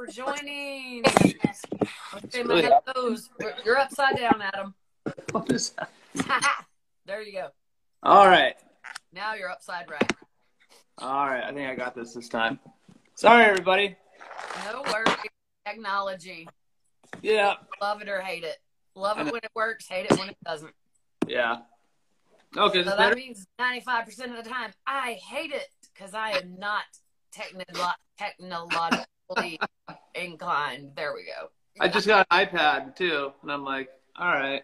for joining. Okay, my hellos. You're upside down, Adam. What is that? there you go. All right. Now you're upside right. All right. I think I got this this time. Sorry, everybody. No worries. Technology. Yeah. Love it or hate it. Love it when it works, hate it when it doesn't. Yeah. Okay. So that better? means 95% of the time, I hate it because I am not technolo- technologically inclined. There we go. I just got an iPad too, and I'm like, all right,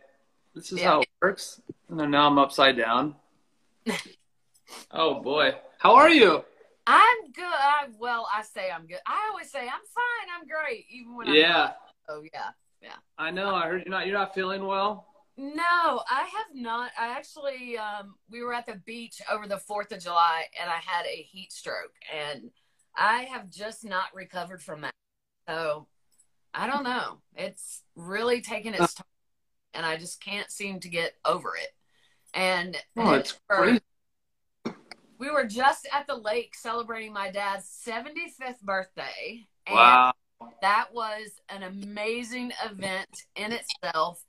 this is Yeah. how it works. And then now I'm upside down. oh boy. How are you? I'm good. I, well, I say I'm good. I always say I'm fine. I'm great, even when I'm Yeah. Oh yeah. Yeah. I know. I heard you're not. You're not feeling well. No, I have not. I actually, um, we were at the beach over the 4th of July and I had a heat stroke and I have just not recovered from that. So I don't know. It's really taken its time and I just can't seem to get over it. And Oh, it's for- crazy. we were just at the lake celebrating my dad's 75th birthday. And Wow. that was an amazing event in itself,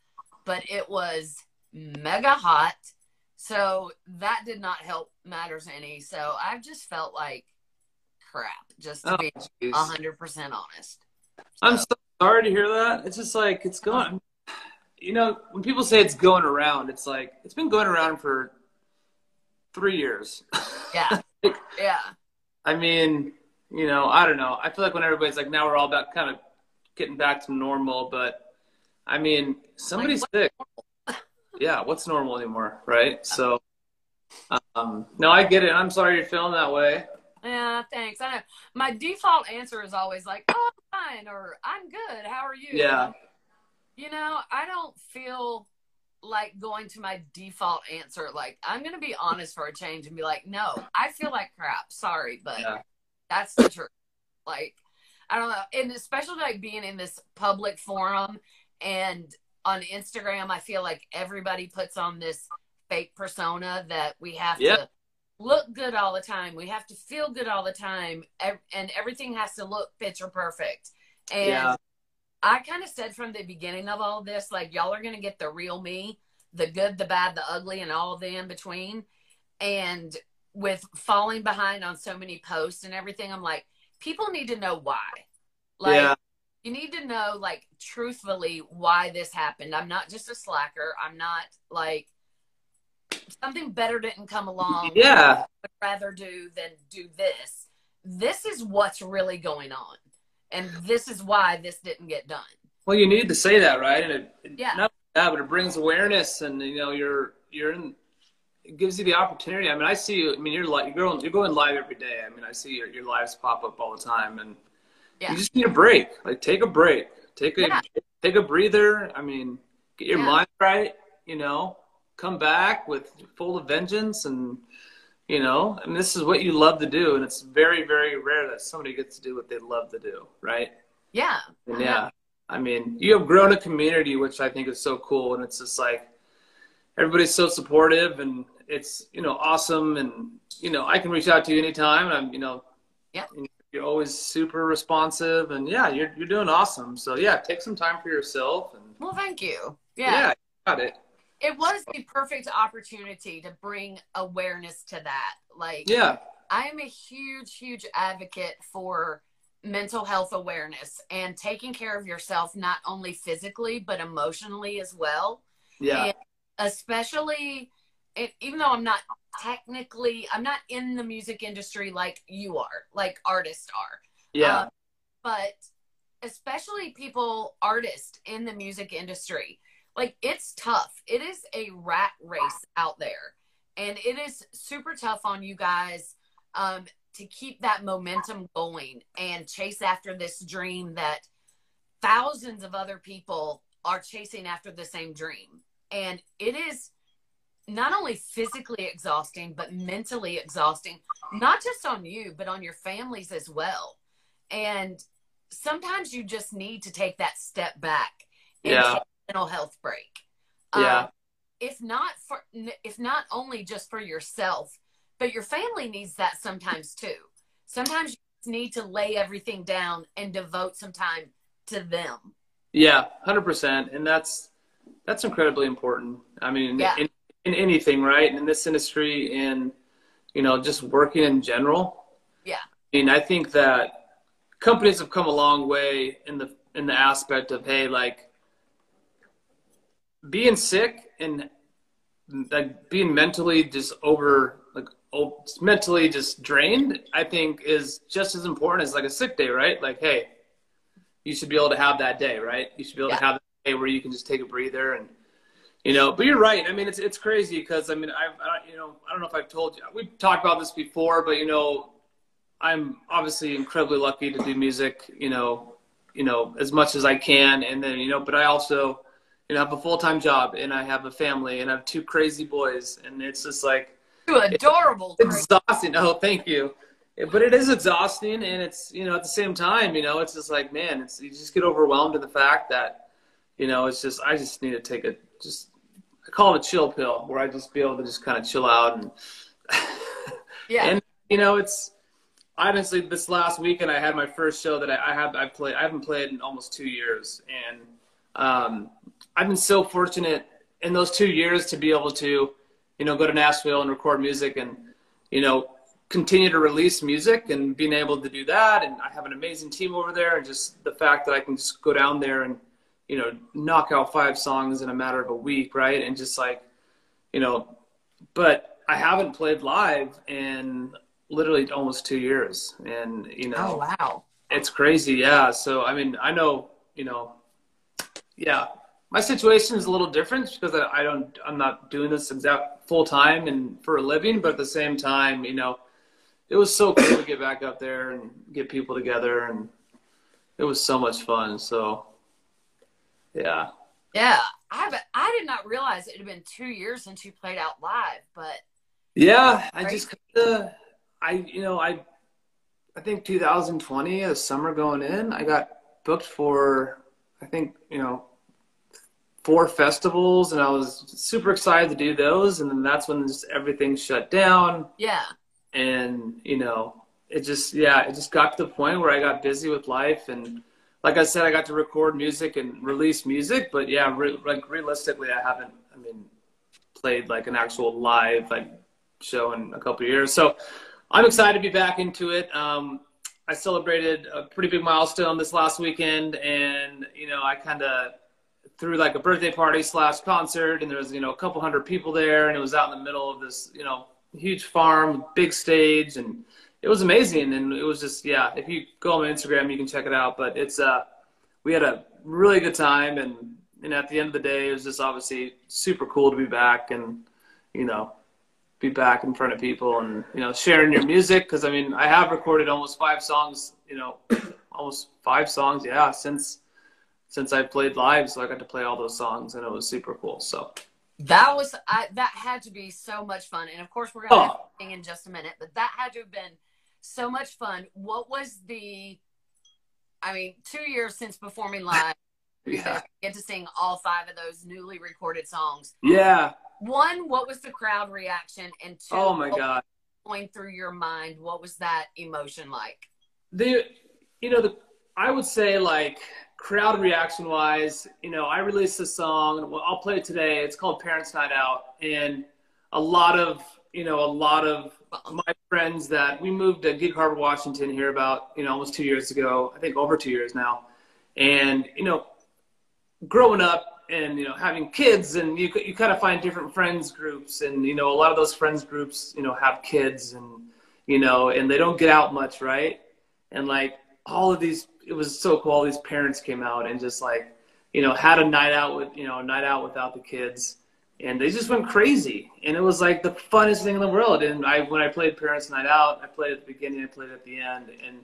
but it was mega hot. So that did not help matters any. So I've just felt like crap, just to Oh, be jeez. hundred percent honest. I'm so sorry to hear that. It's just like it's going. You know, when people say it's going around, it's like it's been going around for three years. Yeah. yeah. I mean, you know, I don't know. I feel like when everybody's like, now we're all about kind of getting back to normal, but I mean, somebody's sick. Yeah, what's normal anymore, right? So, um, no, I get it. I'm sorry you're feeling that way. Yeah, thanks. I know. My default answer is always like, "Oh, I'm fine," or "I'm good. How are you?" Yeah. You know, I don't feel like going to my default answer. Like, I'm going to be honest for a change and be like, no, I feel like crap. Sorry, but Yeah. that's the truth. Like, I don't know. And especially like being in this public forum and on Instagram, I feel like everybody puts on this fake persona that we have Yeah. to look good all the time. We have to feel good all the time. And everything has to look picture perfect. And Yeah. I kind of said from the beginning of all this, like, y'all are going to get the real me, the good, the bad, the ugly, and all the in between. And with falling behind on so many posts and everything, I'm like, people need to know why. Like, Yeah. you need to know, like, truthfully why this happened. I'm not just a slacker. I'm not like something better didn't come along. Yeah. would rather do than do this. This is what's really going on. And this is why this didn't get done. Well, you need to say that, right? And it, Yeah. not that, but it brings awareness, and you know, you're you're in. It gives you the opportunity. I mean, I see you. I mean, you're like you're going you're going live every day. I mean, I see your your lives pop up all the time, and Yeah. you just need a break. Like, take a break. Take a Yeah. take a breather. I mean, get your Yeah. mind right. You know, come back with full of vengeance, and you know, I mean, this is what you love to do, and it's very very rare that somebody gets to do what they love to do, right? Yeah. And yeah, I mean, you have grown a community, which I think is so cool. And it's just like everybody's so supportive and it's, you know, awesome. And, you know, I can reach out to you anytime. And I'm, you know, Yeah. you're always super responsive. And yeah, you're, you're doing awesome. So yeah, take some time for yourself. And Well, thank you. yeah, Yeah. got it. It was the perfect opportunity to bring awareness to that. Like, Yeah. I am a huge, huge advocate for mental health awareness and taking care of yourself, not only physically, but emotionally as well. Yeah. And especially it, even though I'm not technically, I'm not in the music industry like you are, like artists are. Yeah. Um, but especially people, artists in the music industry, like it's tough. It is a rat race out there. And it is super tough on you guys um, to keep that momentum going and chase after this dream that thousands of other people are chasing after the same dream. And it is not only physically exhausting, but mentally exhausting, not just on you, but on your families as well. And sometimes you just need to take that step back and Yeah. Mental health break. Yeah. Um, if not for, if not only just for yourself, but your family needs that sometimes too. Sometimes you need to lay everything down and devote some time to them. Yeah, hundred percent, and that's that's incredibly important. I mean, Yeah. in, in anything, right? In this industry, in you know, just working in general. Yeah. I mean, I think that companies have come a long way in the in the aspect of hey, like being sick and like being mentally just over like oh, mentally just drained. I think is just as important as like a sick day, right? Like, hey, you should be able to have that day, right? You should be able Yeah. to have that day where you can just take a breather and you know. But you're right. I mean, it's it's crazy because I mean, I've I, you know I don't know if I've told you we've talked about this before, but you know, I'm obviously incredibly lucky to do music. You know, you know as much as I can, and then you know, but I also you know I have a full time job and I have a family and I have two crazy boys, and it's just like You adorable. Exhausting. Oh, thank you. But it is exhausting, and it's you know at the same time, you know, it's just like man, it's you just get overwhelmed in the fact that you know it's just I just need to take a just I call it a chill pill where I just be able to just kind of chill out and Yeah. and you know it's honestly this last weekend I had my first show that I, I have I played I haven't played in almost two years and um, I've been so fortunate in those two years to be able to you know go to Nashville and record music and you know continue to release music and being able to do that and I have an amazing team over there and just the fact that I can just go down there and you know knock out five songs in a matter of a week right and just like you know but I haven't played live in literally almost two years and you know Oh wow. it's crazy, yeah. So I mean, I know, you know, yeah. My situation is a little different because I, I don't, I'm not doing this exact full time and for a living, but at the same time, you know, it was so cool to get back up there and get people together, and it was so much fun. So, yeah, Yeah. I I did not realize it had been two years since you played out live, but yeah. I just kind of, I, you know, I, I think 2020, the summer going in, I got booked for, I think, you know, four festivals and I was super excited to do those. And then that's when just everything shut down. yeah. And, you know, it just, yeah, it just got to the point where I got busy with life. And like I said, I got to record music and release music. But yeah, re- like realistically, I haven't, I mean, played like an actual live like show in a couple of years. So I'm excited to be back into it. Um, I celebrated a pretty big milestone this last weekend, and you know, I kind of threw like a birthday party slash concert, and there was you know a couple hundred people there, and it was out in the middle of this you know huge farm, big stage, and it was amazing. And it was just yeah, if you go on my Instagram, you can check it out. But it's uh, we had a really good time, and and at the end of the day, it was just obviously super cool to be back, and you know be back in front of people and you know sharing your music because I mean I have recorded almost five songs you know almost five songs yeah since since I played live so I got to play all those songs and it was super cool so That was I that had to be so much fun. And of course we're gonna Oh. sing in just a minute, but that had to have been so much fun. What was the I mean, two years since performing live, yeah get to sing all five of those newly recorded songs. yeah One, what was the crowd reaction? And two, oh my god going through your mind? What was that emotion like? the you know the I would say like crowd reaction wise you know I released a song I'll play it today it's called Parents Night Out and a lot of you know a lot of my friends that we moved to Gig Harbor, Washington here about, you know, almost two years ago, I think over two years now. And, you know, growing up and, you know, having kids and you, you kind of find different friends groups and, you know, a lot of those friends groups, you know, have kids and, you know, and they don't get out much. Right. And like all of these, it was so cool. All these parents came out and just like, you know, had a night out with, you know, a night out without the kids and they just went crazy. And it was like the funnest thing in the world. And i when i played parents night out i played at the beginning i played at the end. And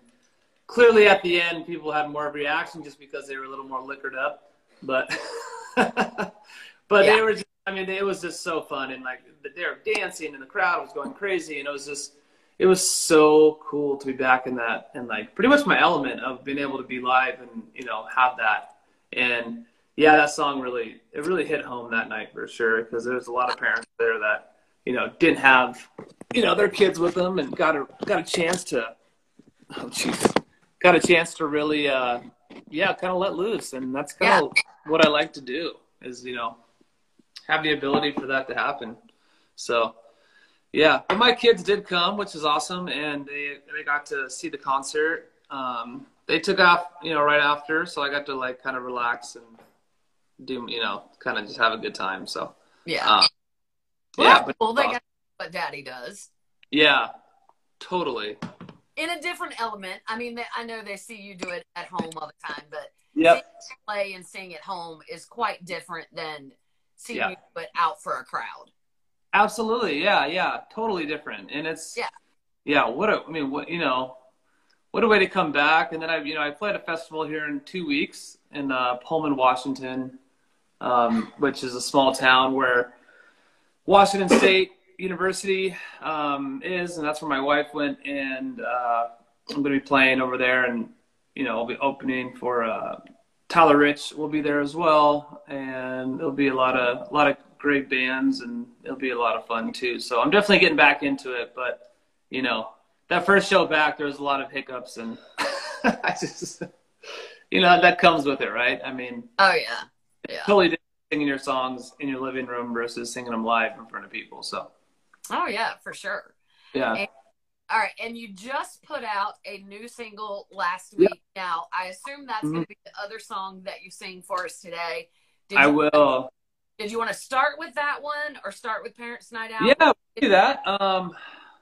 clearly at the end people had more of a reaction just because they were a little more liquored up. But but Yeah. they were just i mean it was just so fun. And like they were dancing and the crowd was going crazy. And it was just it was so cool to be back in that and like pretty much my element of being able to be live and you know have that and yeah, that song really it really hit home that night for sure because there's a lot of parents there that you know didn't have you know their kids with them and got a got a chance to oh jeez, got a chance to really, uh, yeah, kind of let loose, and that's kind of yeah. what I like to do. Is you know, have the ability for that to happen. So, yeah, but my kids did come, which is awesome, and they they got to see the concert. Um, they took off, you know, right after, so I got to like kind of relax and do, you know, kind of just have a good time. So yeah, um, well, yeah, but cool. They got what Daddy does. Yeah, totally. In a different element. I mean, they, I know they see you do it at home all the time, but yeah, play and sing at home is quite different than seeing you do it out for a crowd. Absolutely, yeah, yeah, totally different, and it's yeah, yeah. What a, I mean, what you know, what a way to come back. And then I, you know, I play at a festival here in two weeks in uh, Pullman, Washington, um, which is a small town where Washington State University um, is, and that's where my wife went. And uh, I'm going to be playing over there, and you know, I'll be opening for uh, Tyler Rich. will be there as well, and there'll be a lot of a lot of great bands, and it'll be a lot of fun too. So I'm definitely getting back into it, but you know, that first show back, there was a lot of hiccups, and I just, you know, that comes with it, right? I mean, oh yeah, yeah, totally different singing your songs in your living room versus singing them live in front of people. So Oh yeah, for sure. Yeah. And, all right, and you just put out a new single last week. Now, I assume that's mm-hmm. going to be the other song that you sing for us today. Did I will. Did you want to start with that one or start with Parents Night Out? Yeah, we'll do that. Um,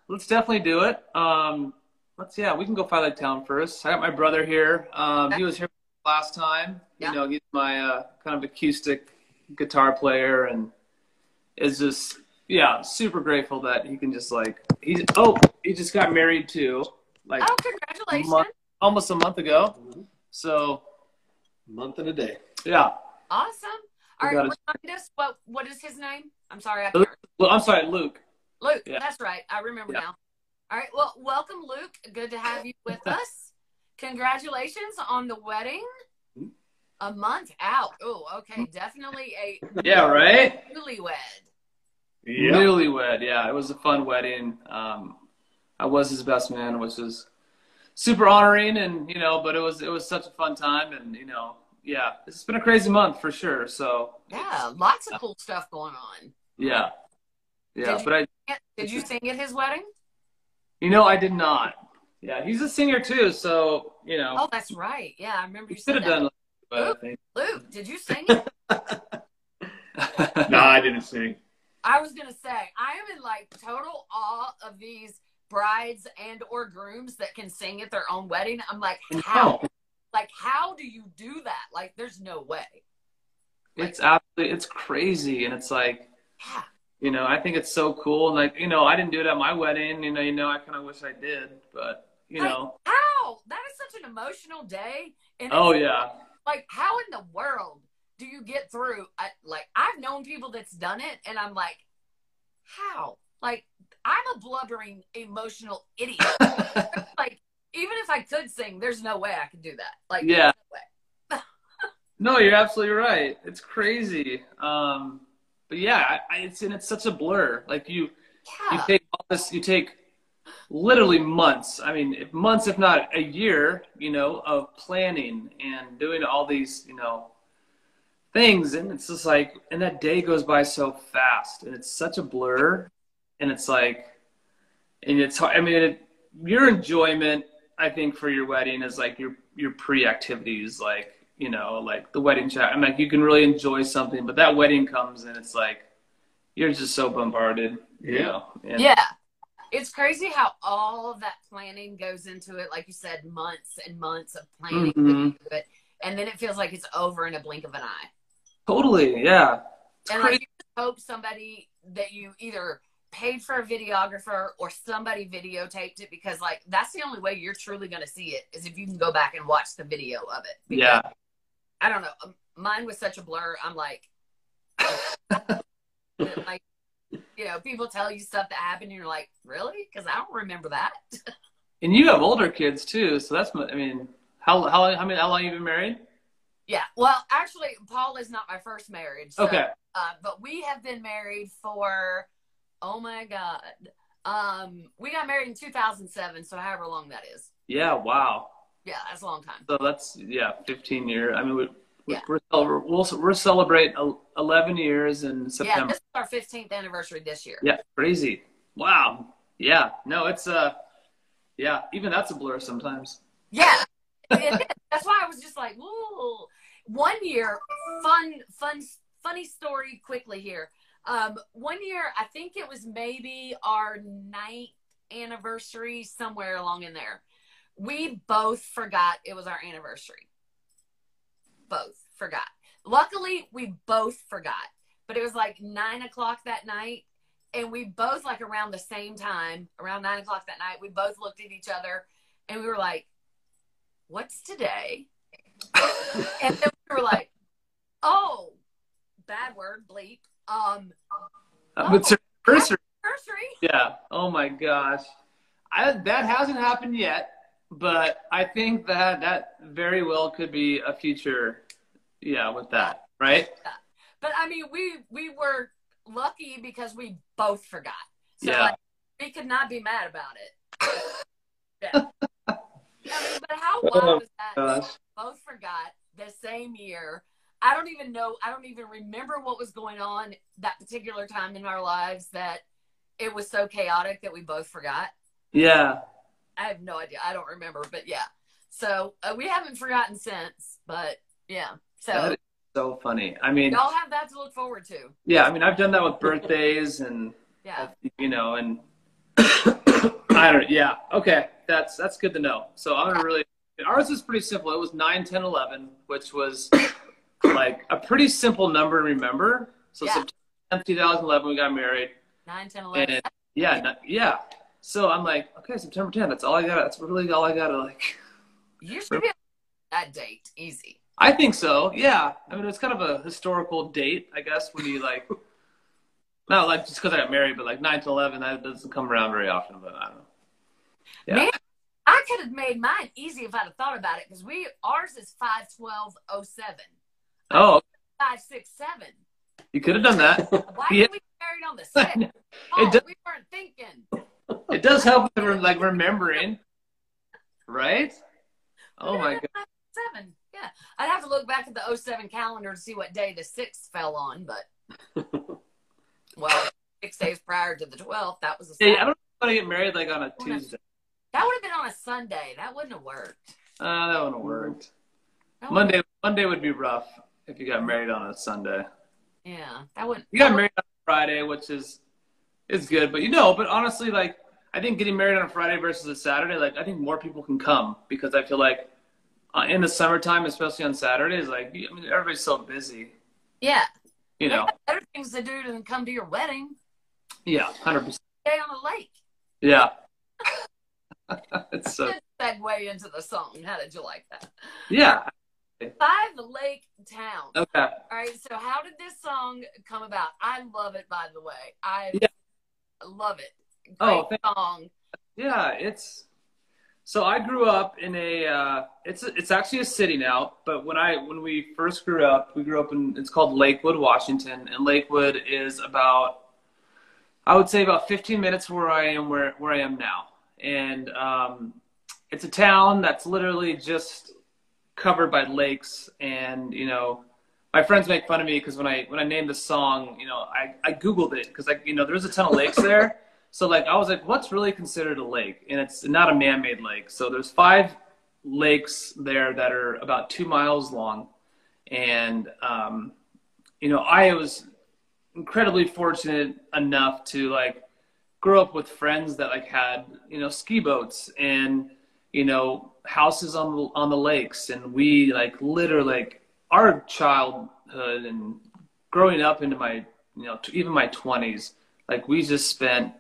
let's definitely do it. Um, let's yeah, we can go Five Lake Town first. I got my brother here. Um, okay. He was here last time. Yeah. You know, he's my uh, kind of acoustic guitar player and is just yeah, super grateful that he can just like he's oh he just got married too. Like oh, congratulations! A month, almost a month ago. So month and a day. Yeah. Awesome. All right, remind us what what is his name? I'm sorry, I. Well, I'm sorry, Luke. Luke, yeah. that's right. I remember yeah. now. All right. Well, welcome, Luke. Good to have you with us. Congratulations on the wedding. Hmm? A month out. Oh, okay. Definitely a yeah, right. Newlywed. Yep. Newlywed, yeah. It was a fun wedding. Um, I was his best man, which is super honoring, and you know, but it was it was such a fun time, and you know, yeah, it's been a crazy month for sure. So yeah, lots of cool stuff going on. Yeah, yeah. Did but I did you sing at his wedding? You know, I did not. Yeah, he's a singer too, so you know. Oh, that's right. Yeah, I remember you should have done. Luke, Luke, did you sing? no, I didn't sing. I was gonna say I am in like total awe of these brides and or grooms that can sing at their own wedding. I'm like, how? Like, how do you do that? Like, there's no way. It's absolutely, it's crazy, and it's like, yeah. you know, I think it's so cool. And like, you know, I didn't do it at my wedding. You know, you know, I kind of wish I did, but you like, know, how? That is such an emotional day. And oh yeah. Like, how in the world do you get through? I, like I've known people that's done it, and I'm like, how? Like I'm a blubbering, emotional idiot. like even if I could sing, there's no way I could do that. Like yeah. No, no, you're absolutely right. It's crazy. Um, but yeah, I, it's and it's such a blur. Like you, yeah. you take all this, you take literally months. I mean, months, if not a year, you know, of planning and doing all these, you know, things and it's just like and that day goes by so fast and it's such a blur and it's like and it's hard. i mean it, your enjoyment i think for your wedding is like your your pre-activities like you know like the wedding chat i'm like you can really enjoy something but that wedding comes and it's like you're just so bombarded you yeah. know and, yeah it's crazy how all of that planning goes into it like you said months and months of planning mm-hmm. it and then it feels like it's over in a blink of an eye Totally, yeah. It's and like, you hope somebody that you either paid for a videographer or somebody videotaped it because like that's the only way you're truly going to see it is if you can go back and watch the video of it. Because, yeah. I don't know. Um, mine was such a blur. I'm like, like, you know, people tell you stuff that happened, and you're like, really? Because I don't remember that. and you have older kids too, so that's. I mean, how how how many how long you been married? Yeah. Well, actually, Paul is not my first marriage. So, okay. Uh, but we have been married for, oh my God. Um, we got married in 2007, so however long that is. Yeah, wow. Yeah, that's a long time. So that's yeah, 15 years. I mean, we, we- Yeah. we're we'll, we're celebrating 11 years in Yeah, September. this is our 15th anniversary this year. Yeah, crazy. Wow. Yeah. No, it's uh, yeah. Even that's a blur sometimes. Yeah, that's why I was just like, "Ooh." One year, fun, fun, funny story. Quickly here. Um, one year, I think it was maybe our ninth anniversary, somewhere along in there. We both forgot it was our anniversary. Both forgot. Luckily, we both forgot, but it was like nine o'clock that night, and we both like around the same time, around nine o'clock that night, we both looked at each other, and we were like what's today? and then we were like, oh, bad word, bleep. Um, Uh, Oh. it's anniversary. anniversary. Yeah. Oh my gosh. I, that hasn't happened yet, but I think that that very well could be a future. Yeah, with that, right? But I mean, we we were lucky because we both forgot. So Yeah. like, we could not be mad about it. yeah. I mean, but how wild was that? Gosh. both forgot the same year. I don't even know. I don't even remember what was going on that particular time in our lives that it was so chaotic that we both forgot. Yeah. I have no idea. I don't remember, but yeah. So uh, we haven't forgotten since, but yeah. So That is so funny. I mean, y'all have that to look forward to. yeah. I mean, I've done that with birthdays and Yeah. you know, and I don't. Yeah. Okay. That's that's good to know. So I'm gonna really. Ours is pretty simple. It was 9, 10, 11, which was like a pretty simple number to remember. So Yeah. September 2011, we got married. 9, 10, 11. And yeah, yeah. So I'm like, okay, September 10th. That's all I got. That's really all I got to like. You should be that date. Easy. I think so. Yeah. I mean, it's kind of a historical date, I guess, when you like. Not like just because I got married, but like 9 to 11, that doesn't come around very often. But I don't know. Yeah. Man, I could have made mine easy if I'd have thought about it because we ours is five twelve oh oh Five six seven. you could have done that. Why Yeah. did we get married on the sixth? Oh, does- we weren't thinking. It does help with like remembering, right? Oh my god. Seven. Yeah. I'd have to look back at the 07 calendar to see what day the sixth fell on, but well, six days prior to the twelfth, that was a Yeah, I don't want to get married like on a Tuesday. That would have been on a Sunday. That wouldn't have worked. Uh, that wouldn't have worked. That Monday, Monday would be rough if you got married on a Sunday. Yeah. That wouldn't. You got married on a Friday, which is is good, but you know, but honestly, like I think getting married on a Friday versus a Saturday, like I think more people can come because I feel like uh, in the summertime, especially on Saturdays, like I mean, everybody's so busy, Yeah. you know. better things to do than come to your wedding. Yeah, hundred percent. Stay on a lake. Yeah. it's so segue into the song. How did you like that? yeah. Five Lake Town. Okay. All right. So, how did this song come about? I love it, by the way. I Yeah. love it. Great Oh, song. Yeah, it's so I grew up in a uh, it's it's actually a city now, but when I when we first grew up, we grew up in it's called Lakewood, Washington, and Lakewood is about I would say about 15 minutes from where I am where where I am now, and um, it's a town that's literally just covered by lakes, and you know. My friends make fun of me because when I when I named the song, you know, I, I googled it because like you know there's a ton of lakes there, so like I was like, what's really considered a lake? And it's not a man-made lake. So there's five lakes there that are about two miles long, and um, you know I was incredibly fortunate enough to like grow up with friends that like had you know ski boats and you know houses on the on the lakes, and we like literally like our childhood and growing up into my you know even my 20s like we just spent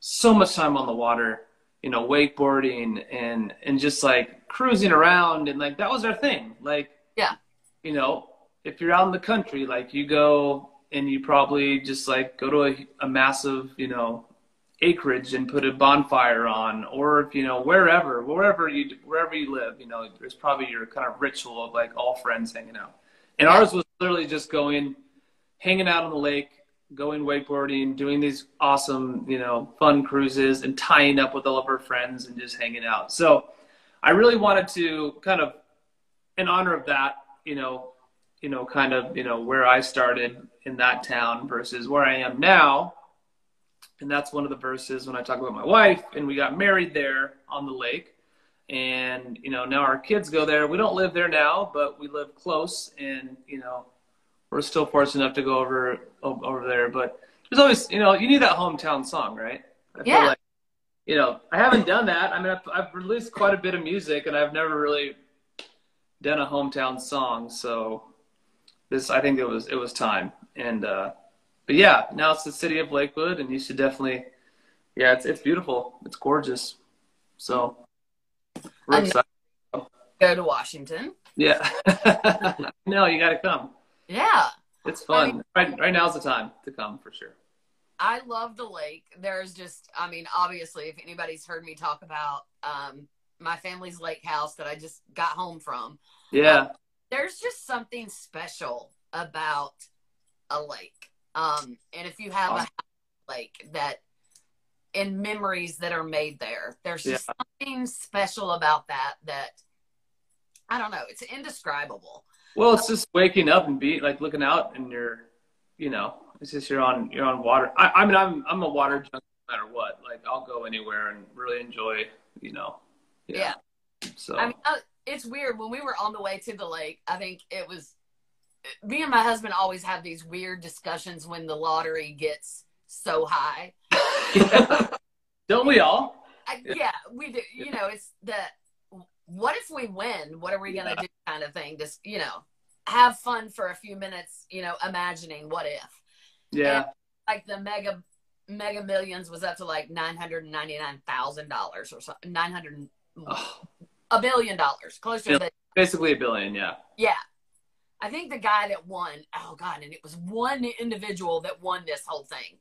so much time on the water, you know, wakeboarding and and just like cruising around and like that was our thing. Like Yeah. you know, if you're out in the country, like you go and you probably just like go to a, a massive, you know, acreage and put a bonfire on, or if you know wherever, wherever you wherever you live, you know, there's probably your kind of ritual of like all friends hanging out. And ours was literally just going, hanging out on the lake, going wakeboarding, doing these awesome, you know, fun cruises, and tying up with all of our friends and just hanging out. So I really wanted to kind of, in honor of that, you know, you know, kind of, you know, where I started in that town versus where I am now. And that's one of the verses when I talk about my wife and we got married there on the lake. And, you know, now our kids go there. We don't live there now, but we live close and, you know, we're still fortunate enough to go over over there. But there's always, you know, you need that hometown song, right? I yeah. Like, you know, I haven't done that. I mean, I've, I've, released quite a bit of music, and I've never really done a hometown song. So this, I think it was it was time. And uh, but yeah, now it's the city of Lakewood, and you should definitely, yeah, it's it's beautiful. It's gorgeous. So we're excited. Go to Washington. Yeah. no, you got to come. Yeah. It's fun. I mean, right, right is the time to come for sure. I love the lake. There's just, I mean, obviously, if anybody's heard me talk about um, my family's lake house that I just got home from, yeah, um, there's just something special about a lake. Um, and if you have awesome. a lake that, and memories that are made there, there's just yeah. something special about that that I don't know. It's indescribable. Well, it's just waking up and be like looking out and you're, you know, it's just you're on you're on water. I, I mean, I'm I'm a water junkie no matter what. Like I'll go anywhere and really enjoy, you know. Yeah. yeah. So I mean, uh, it's weird when we were on the way to the lake. I think it was me and my husband always have these weird discussions when the lottery gets so high. Don't we all? I, yeah, we do. You know, it's the what if we win? What are we going to yeah. do kind of thing? Just, you know, have fun for a few minutes, you know, imagining what if. Yeah. And, like the mega mega millions was up to like $999,000 or something. 900 oh. a billion dollars. Close to basically a billion, yeah. Yeah. I think the guy that won, oh god, and it was one individual that won this whole thing.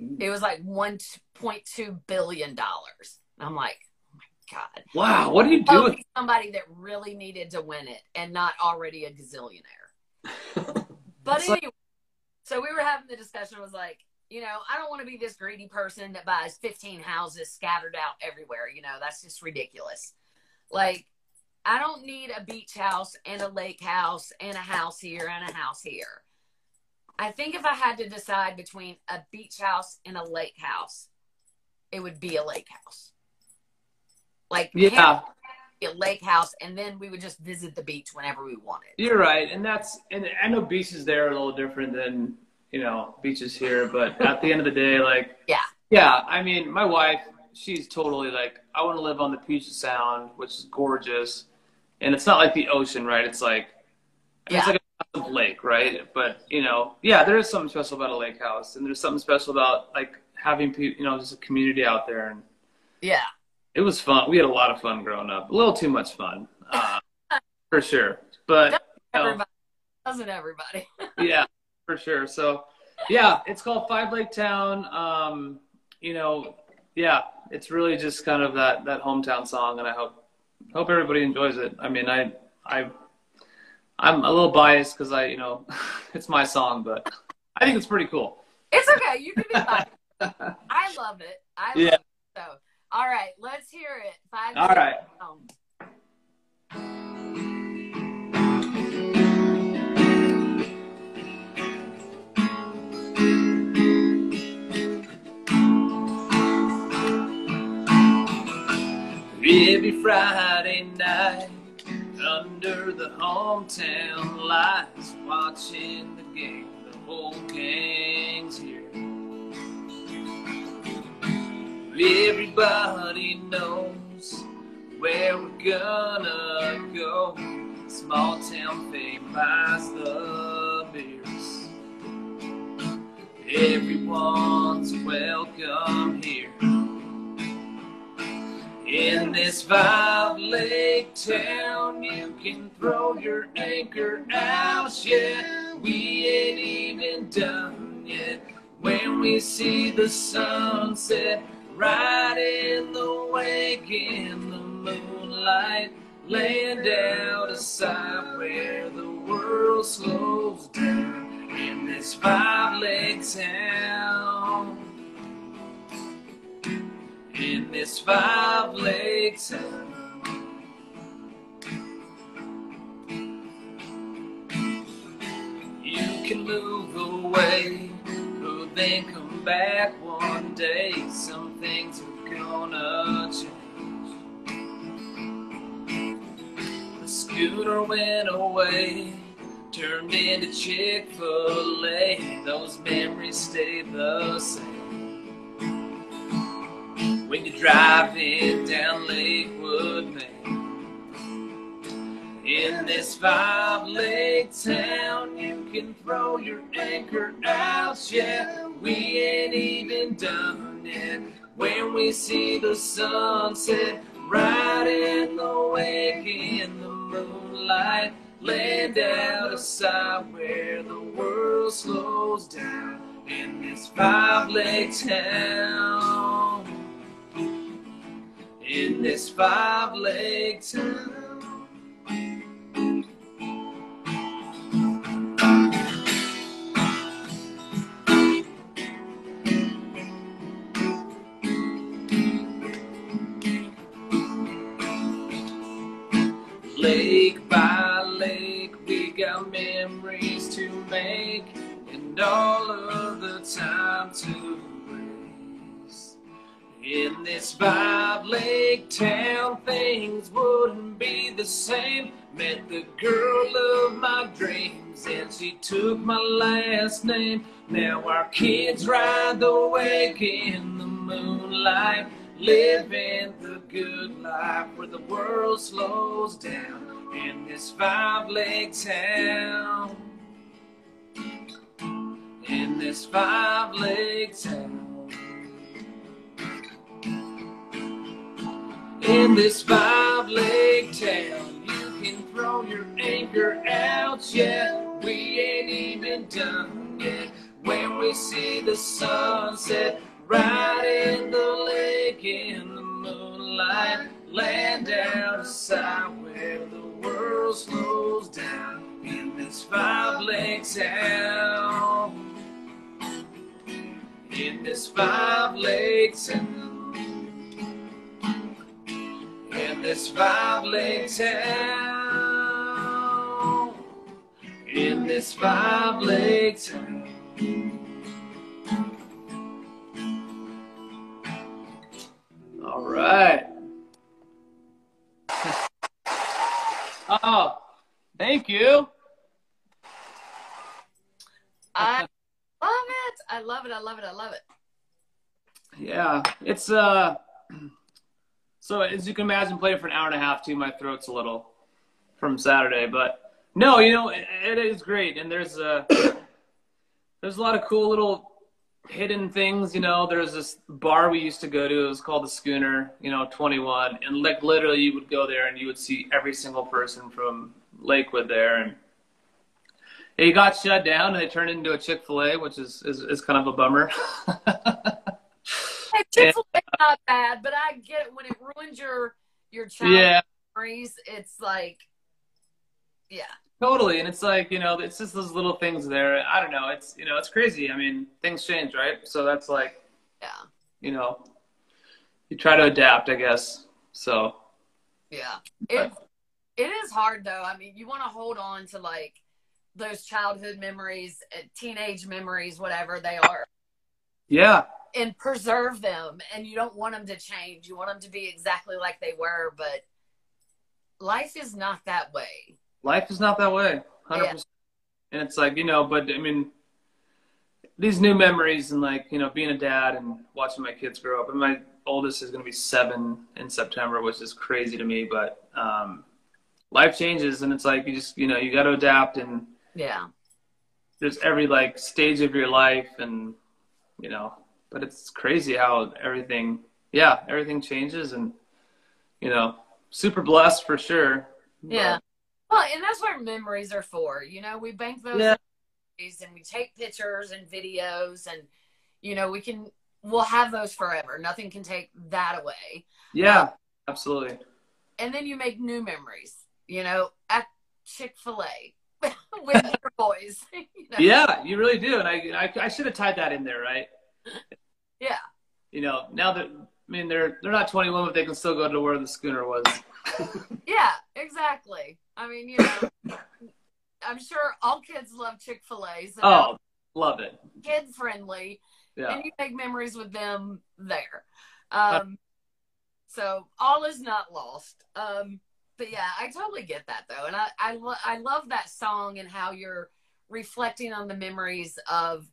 Mm. It was like 1.2 billion dollars. I'm like, oh my God. Wow, what are you doing? Somebody that really needed to win it and not already a gazillionaire. but anyway, like- so we were having the discussion. Was like, you know, I don't want to be this greedy person that buys 15 houses scattered out everywhere. You know, that's just ridiculous. Like, I don't need a beach house and a lake house and a house here and a house here. I think if I had to decide between a beach house and a lake house, it would be a lake house. Like yeah, a lake house, and then we would just visit the beach whenever we wanted. You're right, and that's and I know beaches there are a little different than you know beaches here, but at the end of the day, like yeah, yeah. I mean, my wife, she's totally like, I want to live on the Puget Sound, which is gorgeous, and it's not like the ocean, right? It's like yeah. it's like a lake, right? But you know, yeah, there is something special about a lake house, and there's something special about like having people, you know, just a community out there, and yeah, it was fun. We had a lot of fun growing up. A little too much fun, uh, for sure. But everybody, doesn't everybody? yeah, for sure. So, yeah, it's called Five Lake Town. Um, you know, yeah, it's really just kind of that that hometown song, and I hope hope everybody enjoys it. I mean, I I I'm a little biased because I, you know, it's my song, but I think it's pretty cool. It's okay. You can be biased. I love it. I love yeah. it. So all right, let's hear it. Five. All right. Every Friday night, under the hometown lights, watching the game, the whole gang's here. Everybody knows where we're gonna go. Small town fame buys the beers. Everyone's welcome here. In this five lake town, you can throw your anchor out. Yeah, we ain't even done yet. When we see the sunset, right in the wake in the moonlight, laying down a side where the world slows down in this five lake town in this five lake town. You can move away, but then come back one day. Some things are gonna change. The Schooner went away. Turned into Chick-fil-A, those memories stay the same. When you're driving down Lakewood, Maine. In this five lake town, you can throw your anchor out. Yeah, we ain't even done yet. When we see the sunset, right in the wake in the moonlight, land out of sight where the world slows down. In this five lake town, in this five lake town. Lake by lake, we got memories to make, and all of the time to. In this five lake town, things wouldn't be the same. Met the girl of my dreams, and she took my last name. Now our kids ride the wake in the moonlight, living the good life where the world slows down. In this five lake town, in this five lake town. In this five lake town, you can throw your anchor out. Yeah, we ain't even done yet. When we see the sunset, right in the lake in the moonlight, land out of sight where the world slows down. In this five lake town, in this five lake town. This lake town, in this lake town. All right. Oh, thank you. I love it. I love it. I love it. I love it. Yeah, it's uh. So as you can imagine, playing for an hour and a half too, my throat's a little from Saturday. But no, you know, it, it is great, and there's a there's a lot of cool little hidden things. You know, there's this bar we used to go to. It was called the Schooner. You know, 21, and like literally, you would go there and you would see every single person from Lakewood there, and it got shut down and they turned it into a Chick Fil A, which is, is is kind of a bummer. Chick-fil-A not bad, but I get it when it ruins your your child yeah. memories. It's like, yeah, Totally, and it's like you know, it's just those little things there. I don't know. It's you know, it's crazy. I mean, things change, right? So that's like, yeah, you know, you try to adapt, I guess. So yeah. It it is hard though. I mean, you want to hold on to like those childhood memories, uh, teenage memories, whatever they are, yeah, and preserve them. And you don't want them to change. You want them to be exactly like they were, but life is not that way. life is not that way, hundred Yeah. And it's like you know, but I mean, these new memories and like you know, being a dad and watching my kids grow up. And my oldest is going to be seven in September, which is crazy to me. But um, life changes, and it's like you just you know, you got to adapt and. Yeah. there's every like stage of your life and you know but it's crazy how everything yeah everything changes and you know super blessed for sure But, Yeah. Well, and that's what memories are for. You know, we bank those Yeah. memories and we take pictures and videos and you know, we can we'll have those forever. Nothing can take that away. yeah absolutely And then you make new memories, you know, at Chick-fil-A with your boys. you know? yeah you really do and I, I i should have tied that in there right Yeah. you know now that i mean they're they're not 21 but they can still go to where the schooner was Yeah, exactly. I mean, you know, I'm sure all kids love Chick-fil-A. So oh Love it. kid friendly, Yeah. and you make memories with them there. Um, so all is not lost. Um, but yeah, I totally get that though, and I I, lo- I love that song and how you're reflecting on the memories of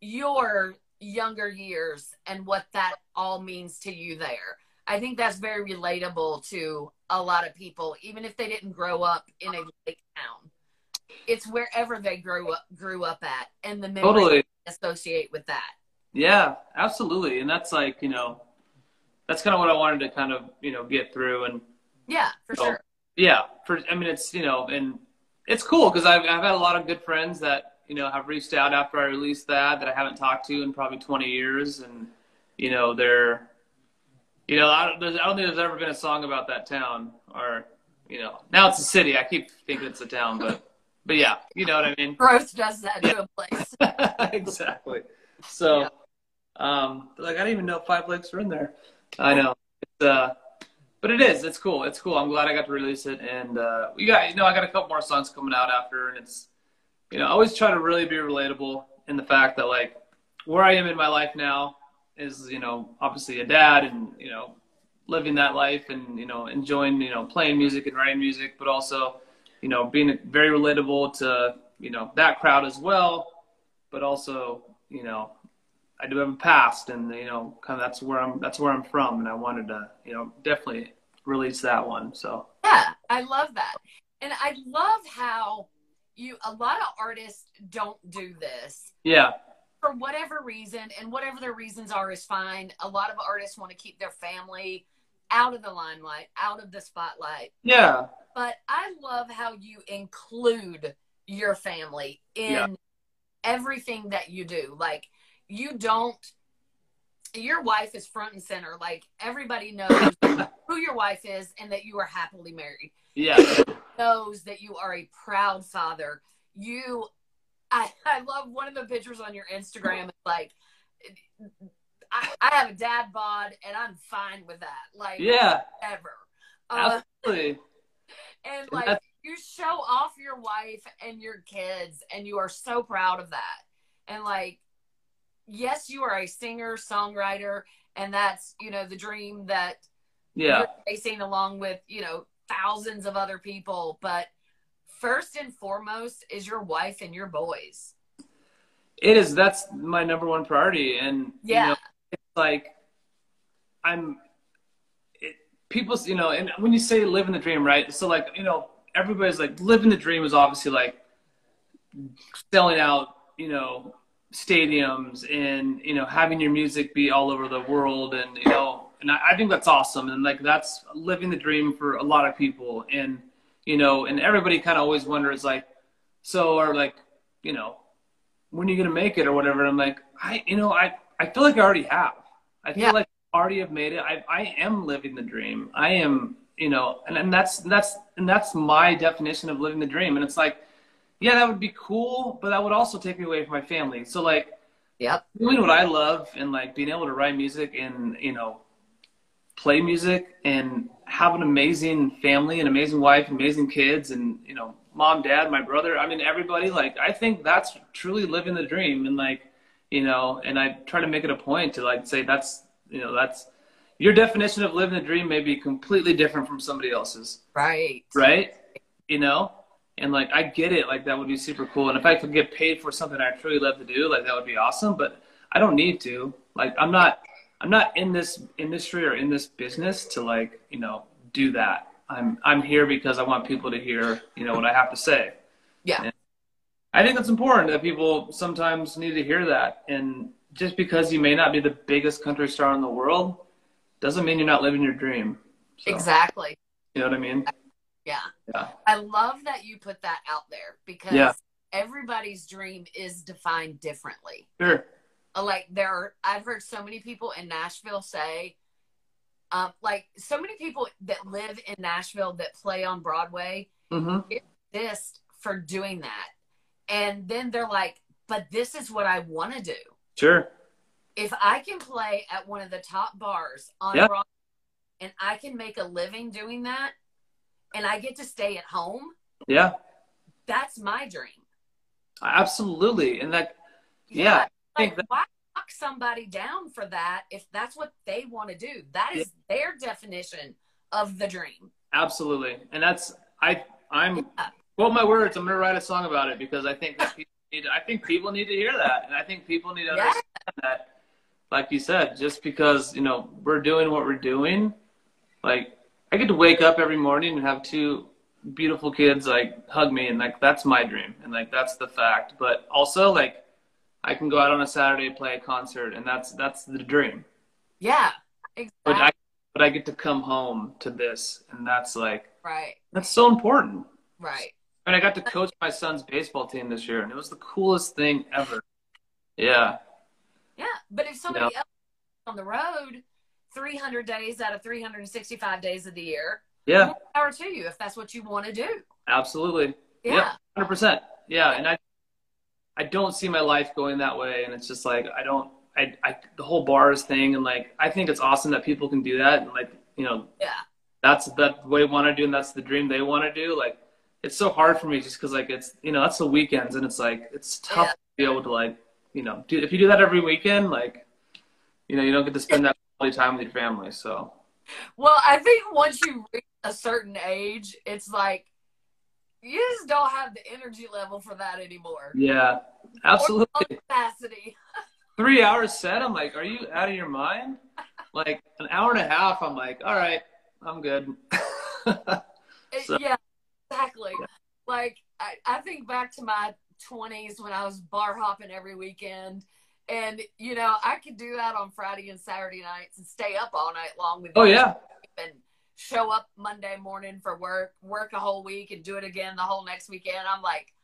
your younger years and what that all means to you there. I think that's very relatable to a lot of people, even if they didn't grow up in a lake town. It's wherever they grew up grew up at, and the memories Totally. associate with that. Yeah, absolutely. And that's like, you know, that's kind of what I wanted to kind of, you know, get through. And Yeah, for So- sure. yeah, for, I mean, it's, you know, and it's cool because I've, I've had a lot of good friends that, you know, have reached out after I released that, that I haven't talked to in probably 20 years. And, you know, they're, you know, I don't, there's, I don't think there's ever been a song about that town or, you know, now it's a city. I keep thinking it's a town, but, but yeah, you know what I mean? Growth does that to a place. exactly. So, Yeah. um, like I didn't even know Five Lakes were in there. I know. It's, uh, but it is. It's cool. It's cool. I'm glad I got to release it, and uh, we got you know I got a couple more songs coming out after, and it's you know I always try to really be relatable in the fact that like where I am in my life now is you know obviously a dad and you know living that life and you know enjoying you know playing music and writing music, but also you know being very relatable to you know that crowd as well, but also you know I do have a past, and you know, kind of that's where I'm. That's where I'm from, and I wanted to, you know, definitely release that one. So Yeah, I love that. And I love how you a lot of artists don't do this yeah, for whatever reason and whatever their reasons are is fine. A lot of artists want to keep their family out of the limelight, out of the spotlight. yeah, But I love how you include your family in Yeah. everything that you do. Like you don't your wife is front and center. Like everybody knows your wife is and that you are happily married. yeah, Knows that you are a proud father. You I, I love one of the pictures on your Instagram. It's like I, I have a dad bod and I'm fine with that. Like yeah, ever. Uh, absolutely. and like that's- you show off your wife and your kids and you are so proud of that and like yes you are a singer songwriter and that's you know the dream that Yeah, facing along with you know thousands of other people but first and foremost is your wife and your boys it is. That's my number one priority, and yeah you know, it's like I'm. It, people, you know, and when you say living the dream, right? So like, you know, everybody's like living the dream is obviously like selling out, you know, stadiums and you know having your music be all over the world, and you know, and I, I think that's awesome, and like that's living the dream for a lot of people, and you know, and everybody kind of always wonders like, so or like, you know, when are you gonna make it or whatever? I'm like, I, you know, I, I feel like I already have. I feel Yeah. like I already have made it. I, I am living the dream. I am, you know, and, and that's, that's, and that's my definition of living the dream. And it's like, yeah, that would be cool, but that would also take me away from my family. So like yeah, doing what I love and like being able to write music and, you know, play music and have an amazing family, an amazing wife, amazing kids, and you know, mom, dad, my brother. I mean, everybody. Like, I think that's truly living the dream, and like, you know, and I try to make it a point to like say that's, you know, that's your definition of living the dream may be completely different from somebody else's, right right? You know. And like I get it, like that would be super cool. And if I could get paid for something I truly love to do, like that would be awesome. But I don't need to. Like I'm not I'm not in this industry or in this business to like, you know, do that. I'm I'm here because I want people to hear, you know, what I have to say. Yeah. And I think it's important that people sometimes need to hear that. And just because you may not be the biggest country star in the world doesn't mean you're not living your dream. So, exactly You know what I mean? yeah Yeah. I love that you put that out there because Yeah. everybody's dream is defined differently. Sure. Uh, Like there, are, I've heard so many people in Nashville say, um, like so many people that live in Nashville that play on Broadway Mm-hmm. exist for doing that, and then they're like, "But this is what I want to do. Sure. If I can play at one of the top bars on Yeah. Broadway, and I can make a living doing that, and I get to stay at home, Yeah. that's my dream." Absolutely. And that Yeah, I Like, that, why knock somebody down for that if that's what they want to do? That is their definition of the dream. absolutely, and that's I I'm Yeah. quote my words. I'm gonna write a song about it because I think people need. I think people need to hear that, and I think people need to Yeah. understand that. Like you said, just because you know we're doing what we're doing, like I get to wake up every morning and have two beautiful kids like hug me, and like that's my dream, and like that's the fact. But also like I can go out on a Saturday play a concert, and that's that's the dream. Yeah, But exactly. I but I get to come home to this, and that's like right, that's so important. right. And I got to coach my son's baseball team this year, and it was the coolest thing ever. Yeah, Yeah, but if somebody else is on the road 300 days out of 365 days of the year, yeah, more power to you if that's what you want to do. absolutely. Yeah. Hundred percent. Yeah, and I, I don't see my life going that way, and it's just like I don't, I, I, the whole bars thing, and like I think it's awesome that people can do that, and like you know, yeah, that's that they want to do, and that's the dream they want to do. Like it's so hard for me just because like it's you know that's the weekends, and it's like it's tough Yeah. to be able to like you know do if you do that every weekend, like you know you don't get to spend that quality time with your family. So Well, I think once you reach a certain age, it's like you just don't have the energy level for that anymore. yeah, absolutely. capacity. three hours set, I'm like, are you out of your mind? Like an hour and a half, I'm like, all right, I'm good. So- yeah, exactly. Like I, I think back to my twenties when I was bar hopping every weekend. And you know, I could do that on Friday and Saturday nights and stay up all night long with oh yeah, and show up Monday morning for work, work a whole week and do it again the whole next weekend. I'm like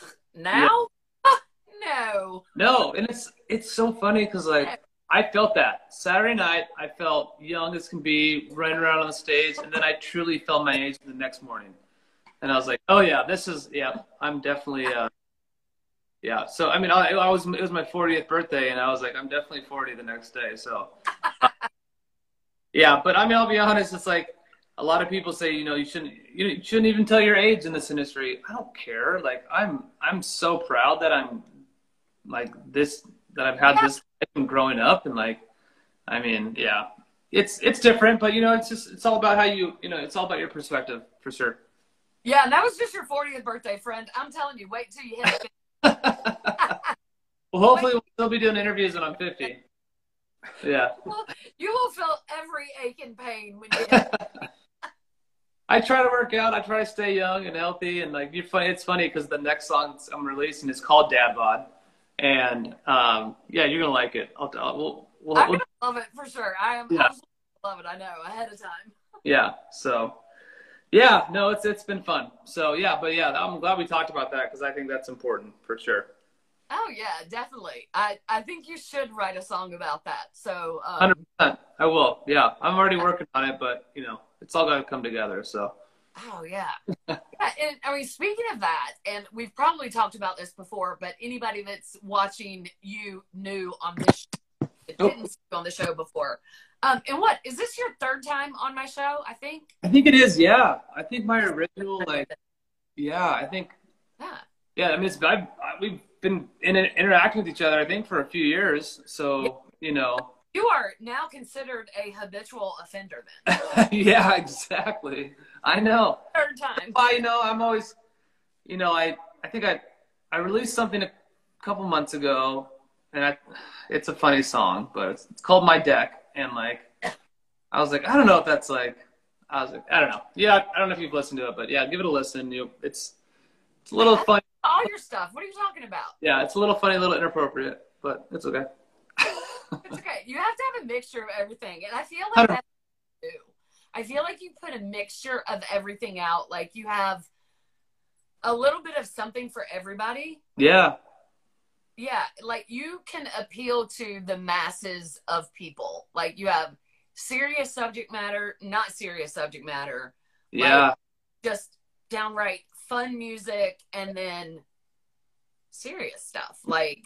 now? no. no, and it's it's so funny because like I felt that Saturday night, I felt young as can be, running around on the stage, and then I truly felt my age the next morning, and I was like, oh yeah, this is yeah, I'm definitely uh, yeah. So I mean, I, I was it was my 40th birthday, and I was like, I'm definitely 40 the next day. So yeah, but I mean, I'll be honest, it's like a lot of people say, you know, you shouldn't you shouldn't even tell your age in this industry. I don't care. Like I'm I'm so proud that I'm like this that I've had this life growing up and like I mean, yeah. It's it's different, but you know, it's just it's all about how you you know, it's all about your perspective for sure. Yeah, and that was just your 40th birthday, friend. I'm telling you, wait till you hit it. well, hopefully we'll still be doing interviews when I'm 50. Yeah. You will feel every ache and pain when you. I try to work out. I try to stay young and healthy. And like, you're funny. It's funny because the next song I'm releasing is called Dad Bod, and um, yeah, you're gonna like it. I'll, I'll we'll, we'll, I'm we'll gonna love it for sure. I am Yeah. absolutely love it. I know ahead of time. yeah. So yeah, no, it's it's been fun. So yeah, but yeah, I'm glad we talked about that because I think that's important for sure. Oh yeah, definitely. I I think you should write a song about that. So um, Hundred percent. I will. Yeah, I'm already working on it, but you know, it's all to come together. So Oh yeah. yeah and, I mean, speaking of that, and we've probably talked about this before, but anybody that's watching you new on this show, that Oh. didn't see you on the show before. Um, and what is this your third time on my show? I think. I think it is. Yeah, I think my original like, yeah, I think Yeah. Yeah, I mean, it's, I've, I, we've been in, interacting with each other, I think, for a few years. So, you know, You are now considered a habitual offender then. yeah, exactly. I know. Third time. I know. I'm always, you know, I, I think I, I released something a couple months ago, and I, it's a funny song, but it's, it's called My Deck, and like, I was like, I don't know if that's like, I was like, I don't know. Yeah, I don't know if you've listened to it, but yeah, give it a listen. You, it's, it's a little funny. All your stuff. What are you talking about? Yeah, it's a little funny, a little inappropriate, but it's okay. It's okay. You have to have a mixture of everything. And I feel like Hundred- that's what you do. I feel like you put a mixture of everything out. Like you have a little bit of something for everybody. Yeah, Yeah. Like you can appeal to the masses of people. Like you have serious subject matter, not serious subject matter, yeah. just downright fun music, and then serious stuff. Like,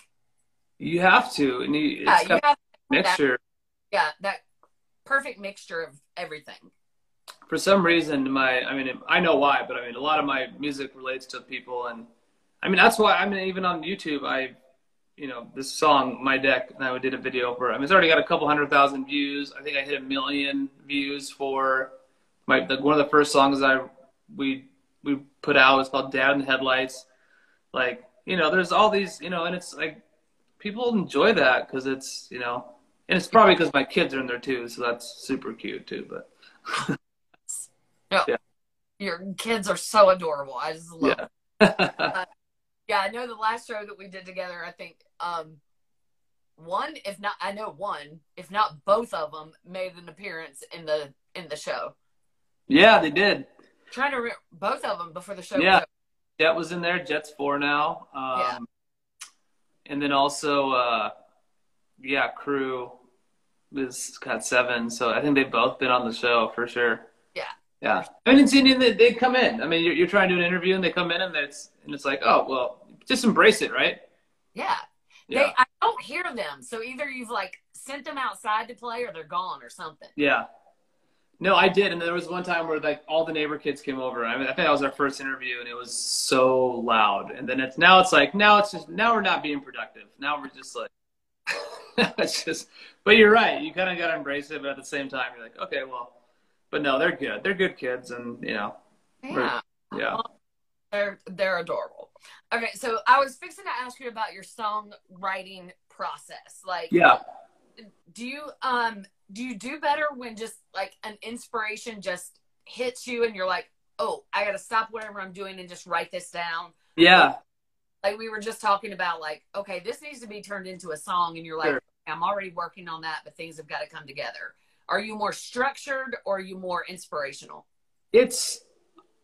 You have to, and you, it's yeah, you have mixture. yeah, that perfect mixture of everything. For some reason, my I mean, I know why, but I mean, a lot of my music relates to people, and I mean, that's why I mean, even on YouTube, I, you know, this song, My Deck, and I did a video for. I mean, it's already got a couple hundred thousand views. I think I hit a million views for my the, one of the first songs I we we put out was called Dad in the Headlights. Like, you know, there's all these, you know, and it's like people enjoy that because it's, you know, and it's probably because my kids are in there too, so that's super cute too. But no, yeah. your kids are so adorable. I just love. Yeah. uh, yeah, I know the last show that we did together. I think um, one, if not, I know one, if not both of them, made an appearance in the in the show. Yeah, they did. trying to re- both of them before the show. Yeah, Jet was in there. Jet's four now. Um, yeah. And then also, uh, yeah, crew is got seven. So I think they've both been on the show for sure. Yeah. Yeah. I mean, seeing they, they come in. I mean, you're, you're trying to do an interview and they come in and it's and it's like, oh well, just embrace it, right? Yeah. yeah. They, I don't hear them. So either you've like sent them outside to play or they're gone or something. Yeah. No, I did, and there was one time where like all the neighbor kids came over. I mean, I think that was our first interview, and it was so loud. And then it's now it's like now it's just now we're not being productive. Now we're just like it's just. But you're right. You kind of got to embrace it, but at the same time, you're like, okay, well, but no, they're good. They're good kids, and you know, yeah, yeah, they're they're adorable. Okay, so I was fixing to ask you about your songwriting process. Like, yeah, do you um do you do better when just like an inspiration just hits you and you're like, oh, I got to stop whatever I'm doing and just write this down? Yeah. Like we were just talking about, like, okay, this needs to be turned into a song, and you're like, sure. I'm already working on that, but things have got to come together. Are you more structured or are you more inspirational? It's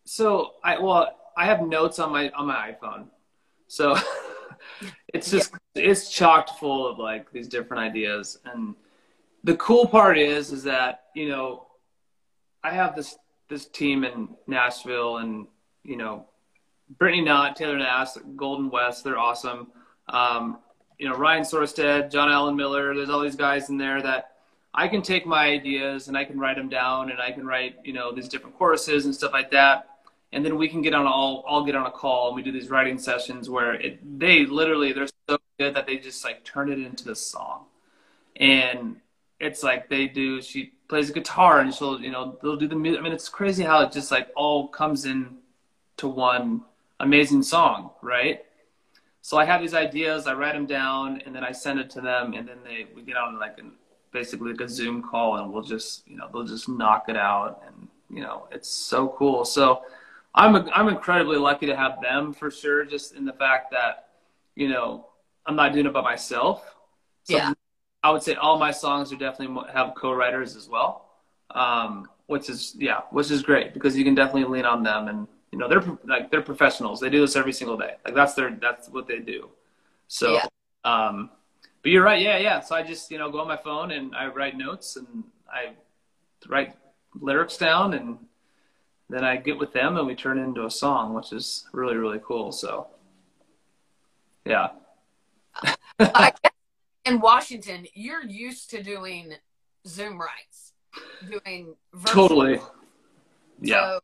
so I well, I have notes on my on my iPhone, so it's just yeah. it's chocked full of like these different ideas and the cool part is is that you know I have this this team in Nashville and you know Brittany Knott, Taylor Nass, Golden West, they're awesome. Um, you know Ryan Sorsted, John Allen Miller, there's all these guys in there that I can take my ideas and I can write them down and I can write you know these different choruses and stuff like that. And then we can get on all all get on a call and we do these writing sessions where it they literally they're so good that they just like turn it into the song. And it's like they do. She plays guitar and she'll, you know, they'll do the music. I mean, it's crazy how it just like all comes in to one amazing song, right? So I have these ideas, I write them down, and then I send it to them, and then they we get on like an basically like a Zoom call, and we'll just, you know, they'll just knock it out, and you know, it's so cool. So I'm I'm incredibly lucky to have them for sure, just in the fact that, you know, I'm not doing it by myself. So yeah. I would say all my songs are definitely have co-writers as well, um, which is yeah, which is great because you can definitely lean on them and you know they're like they're professionals. They do this every single day. Like that's their that's what they do. So, yeah. um, but you're right. Yeah, yeah. So I just you know go on my phone and I write notes and I write lyrics down and then I get with them and we turn it into a song, which is really really cool. So, yeah. I in Washington, you're used to doing Zoom writes, doing virtual. Totally. Yeah. So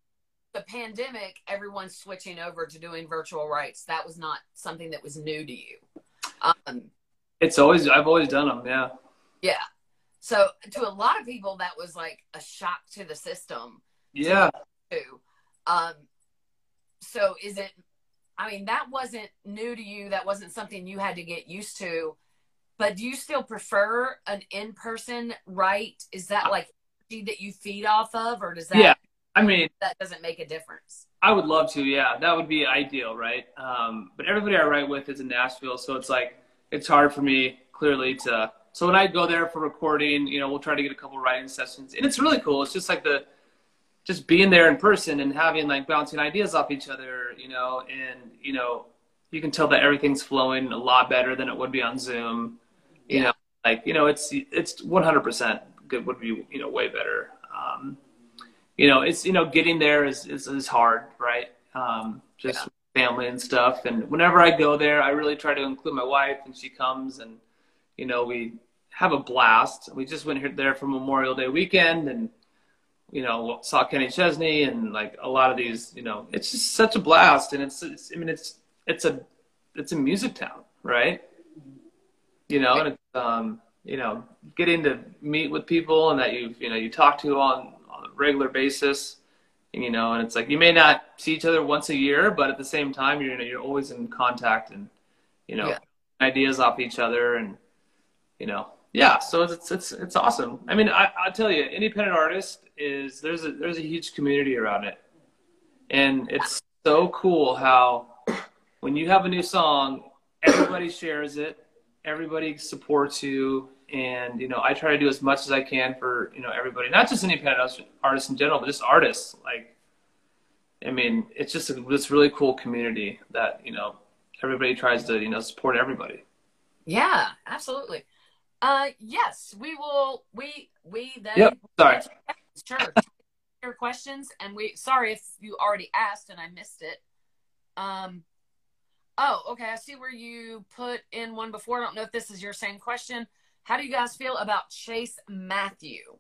the pandemic, everyone's switching over to doing virtual writes. That was not something that was new to you. Um, it's always I've always done them. Yeah. Yeah. So to a lot of people, that was like a shock to the system. Yeah. To, um. So is it? I mean, that wasn't new to you. That wasn't something you had to get used to but do you still prefer an in-person write? Is that like that you feed off of, or does that? Yeah, I mean that doesn't make a difference. I would love to. Yeah, that would be ideal, right? Um, but everybody I write with is in Nashville, so it's like it's hard for me clearly to. So when I go there for recording, you know, we'll try to get a couple writing sessions, and it's really cool. It's just like the just being there in person and having like bouncing ideas off each other, you know, and you know, you can tell that everything's flowing a lot better than it would be on Zoom. You yeah. know, like you know, it's it's 100 percent good would be you know way better. Um, you know, it's you know getting there is is, is hard, right? Um, just yeah. family and stuff. And whenever I go there, I really try to include my wife, and she comes, and you know we have a blast. We just went here there for Memorial Day weekend, and you know saw Kenny Chesney, and like a lot of these, you know, it's just such a blast. And it's, it's I mean, it's it's a it's a music town, right? You know, and it's um, you know, getting to meet with people and that you you know you talk to on on a regular basis, and, you know, and it's like you may not see each other once a year, but at the same time, you're you know, you're always in contact and you know Yeah. ideas off each other and you know yeah so it's it's it's awesome. I mean i i'll tell you independent artist is there's a there's a huge community around it. And it's so cool how when you have a new song everybody shares it everybody supports you and you know i try to do as much as i can for you know everybody not just independent artists- artists in general but just artists like i mean it's just a, this really cool community that you know everybody tries to you know support everybody Yeah, absolutely. Uh, yes, we will. We we then. Yep, sorry. Sure. Your questions, and we. Sorry if you already asked and I missed it. Um. Oh, okay. I see where you put in one before. I don't know if this is your same question. How do you guys feel about Chase Matthew?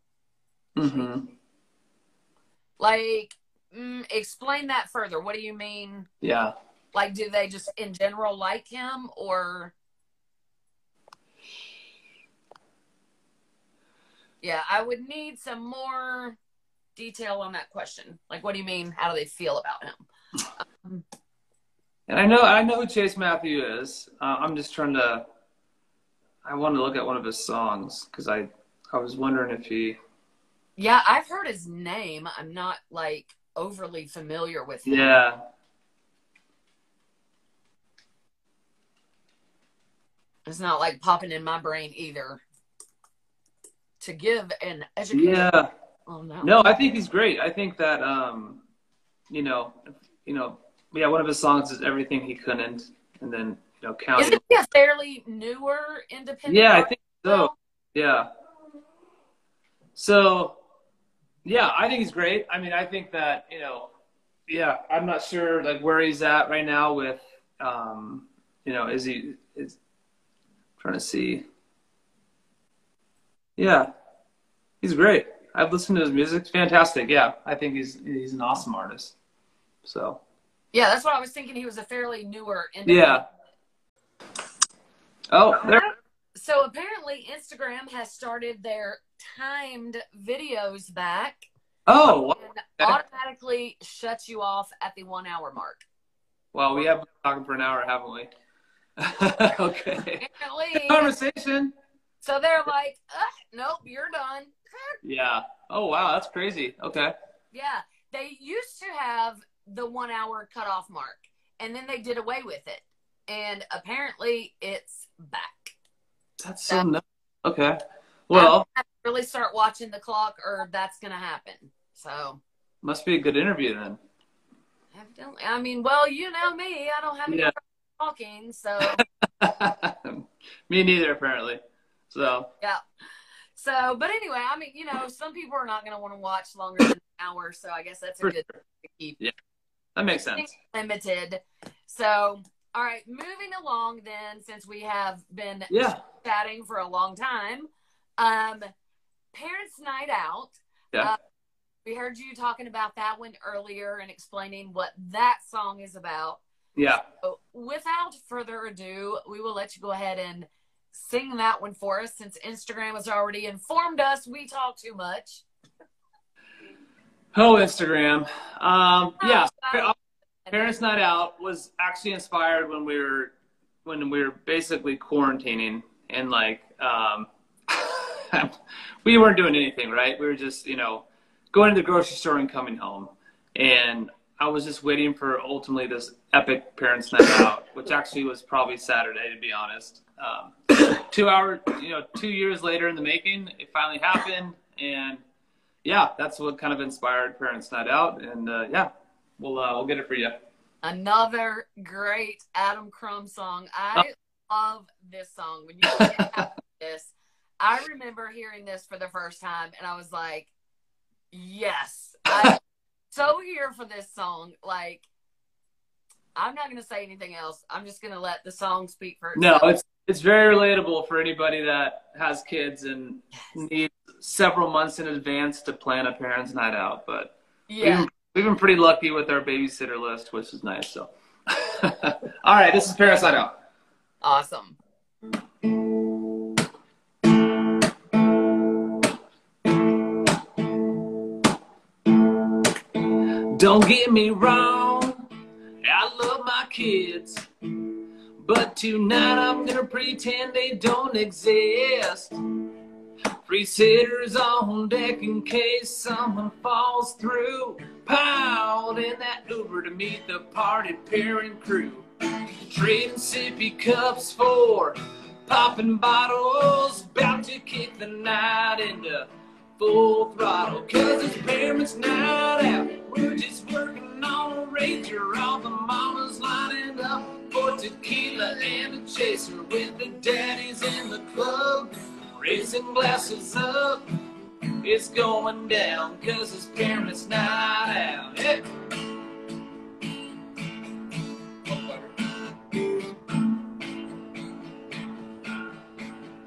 hmm Like, mm, explain that further. What do you mean? yeah Like, do they just in general like him, or? Yeah, I would need some more detail on that question. Like, what do you mean? How do they feel about him? And I know I know who Chase Matthew is. Uh, I'm just trying to. I want to look at one of his songs because I I was wondering if he. Yeah, I've heard his name. I'm not like overly familiar with him. Yeah. It's not like popping in my brain either. To give an education. Yeah. Oh no. No, I think he's great. I think that um, you know, you know, yeah, one of his songs is "Everything He Couldn't," and then you know, "Counting." Isn't he a fairly newer independent? Yeah, I think so. Yeah. So, yeah, I think he's great. I mean, I think that you know, yeah, I'm not sure like where he's at right now with, um, you know, is he is trying to see. Yeah, he's great. I've listened to his music; fantastic. Yeah, I think he's he's an awesome artist. So, Yeah, that's what I was thinking. He was a fairly newer yeah. Oh, there. So apparently, Instagram has started their timed videos back Oh, automatically shuts you off at the one hour mark. well, we have been talking for an hour, haven't we? okay. Apparently, Conversation. so they're like, "Nope, you're done." Yeah. Oh wow, that's crazy. Okay. Yeah, they used to have the one hour cutoff mark, and then they did away with it, and apparently, it's back. That's so nuts. Okay. Well, to really start watching the clock, or that's gonna happen. So. must be a good interview then. Evidently, I mean, well, you know me. I don't have any Yeah. talking, so Me neither, apparently. So yeah. So, but anyway, I mean, you know, some people are not going to want to watch longer than an hour, so I guess that's a For good thing to keep that makes sense. limited. So, all right, moving along then, since we have been Yeah. chatting for a long time, um, Parents Night Out. Yeah. Uh, we heard you talking about that one earlier and explaining what that song is about. Yeah. So, without further ado, we will let you go ahead and sing that one for us since Instagram has already informed us we talk too much. Oh, Instagram. Um, yeah. Oh, Parents Night Out was actually inspired when we were when we were basically quarantining and like um, we weren't doing anything, right? We were just you know going to the grocery store and coming home, and I was just waiting for ultimately this epic Parents Night Out, which actually was probably Saturday to be honest. Um, two hour, you know, two years later in the making, it finally happened, and yeah, that's what kind of inspired Parents Night Out, and uh, yeah, we'll uh, we'll get it for you. Another great Adam Krum song. I love this song. When you this, I remember hearing this for the first time and I was like, yes, I'm so here for this song. Like, I'm not going to say anything else. I'm just going to let the song speak for itself. No, it's it's very relatable for anybody that has kids and needs several months in advance to plan a parents' night out. But we've, yeah. we've been pretty lucky with our babysitter list, which is nice. So All right, this is Parents Night Out. Awesome. Don't get me wrong, I love my kids. But tonight I'm gonna pretend they don't exist. Free sitters on deck in case someone falls through. Piled in that Uber to meet the party parent crew. Trading sippy cups for popping bottles. About to kick the night into full throttle. Cause it's parents' night out. We're just working on a ranger. All the mamas lining up for tequila and a chaser with the daddies in the club. Raising glasses up. It's going down cause it's parents' night out. Hey.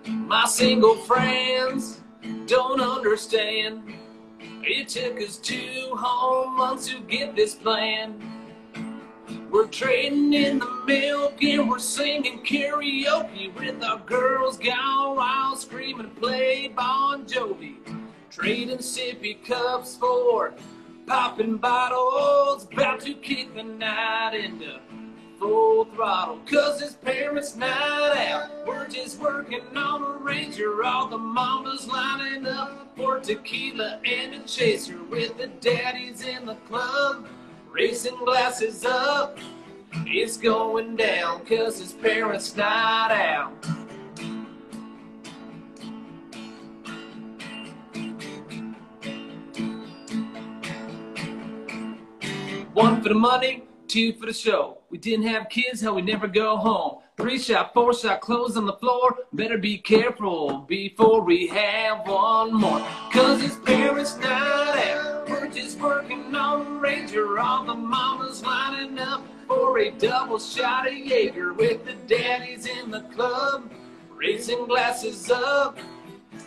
My single friends don't understand. It took us two whole months to get this plan. We're trading in the milk and we're singing karaoke with our girls gone wild, screaming play Bon Jovi. Trading sippy cups for popping bottles, about to kick the night into full throttle. Cause it's parents' night out. We're just working on a ranger. All the mamas lining up for tequila and a chaser with the daddies in the club. Racing glasses up. It's going down cause it's parents' night out. One for the money, two for the show. We didn't have kids, hell, we never go home. Three shot, four shot, clothes on the floor. Better be careful before we have one more. Cause it's parents' night out. Just working on a ranger. All the mamas lining up for a double shot of Jaeger with the daddies in the club. Raising glasses up.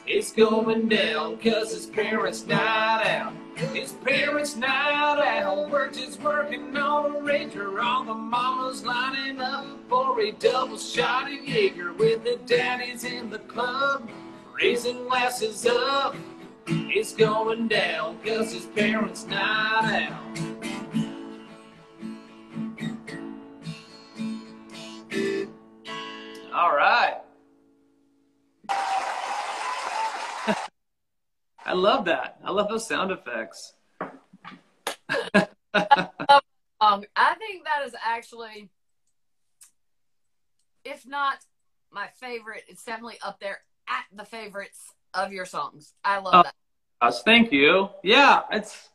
It's going down cause it's parents' night out. His parents' night out. Just working on a ranger. All the mamas lining up for a double shot of Jaeger with the daddies in the club. Raising glasses up. It's going down cause it's parents' night out. All right. I love that. I love those sound effects. Um, I think that is actually, if not my favorite, it's definitely up there at the favorites of your songs. I love Oh. that. Gosh, thank you. Yeah, it's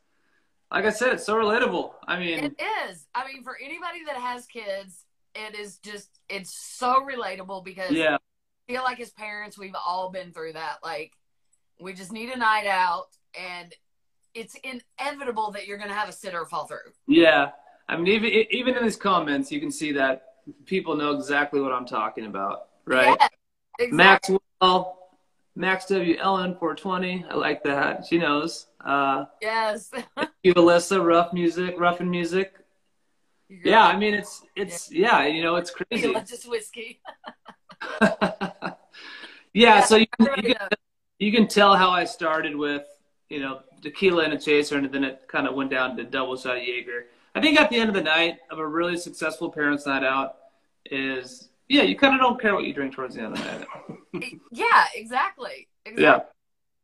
like I said, it's so relatable. I mean, It is. I mean, for anybody that has kids, it is just, it's so relatable because yeah, I feel like as parents, we've all been through that. Like, we just need a night out, and it's inevitable that you're going to have a sitter fall through. yeah. I mean, even even in these comments, you can see that people know exactly what I'm talking about, right? Yeah, exactly. Maxwell, Max W Ellen 420. I like that. She knows. Uh, Yes. you, Alyssa, rough music, rough and music. Yeah, I mean, it's it's yeah, you know, it's crazy. just whiskey. yeah, so you, you can you can tell how I started with you know tequila and a chaser, and then it kind of went down to double shot of Jaeger. I think at the end of the night of a really successful parents' night out is yeah, you kind of don't care what you drink towards the end of the night. Yeah, exactly. exactly. Yeah,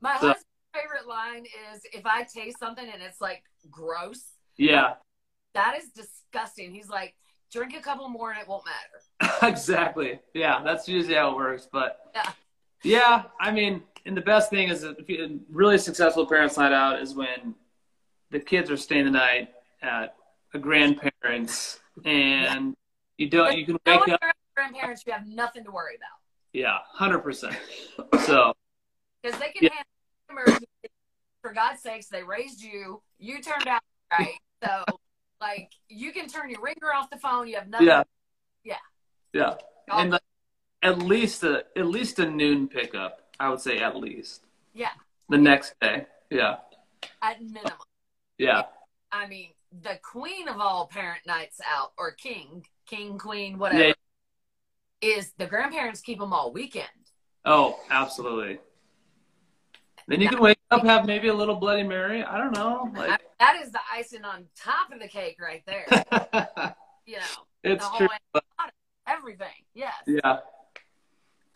My So- husband's favorite line is if I taste something and it's like gross, yeah, that is disgusting. He's like, drink a couple more and it won't matter. exactly. Yeah, that's usually how it works. But Yeah. yeah, I mean, and the best thing is you, really successful parents' night out is when the kids are staying the night at a grandparent's and you don't you can wake up grandparents, you have nothing to worry about yeah hundred percent so because they can Yeah. handle emergency. For God's sakes, they raised you. You turned out right. So, like, you can turn your ringer off the phone. You have nothing. yeah Yeah. yeah and the, at least a at least a noon pickup I would say at least Yeah, the next day yeah at minimum. yeah I mean, the queen of all parent nights out, or king, king, queen, whatever, Yeah. Is the grandparents keep them all weekend. Oh, absolutely. Then you can wake up, have maybe a little Bloody Mary. I don't know. Like, that is the icing on top of the cake right there. You know, it's true. everything. Yes. Yeah. All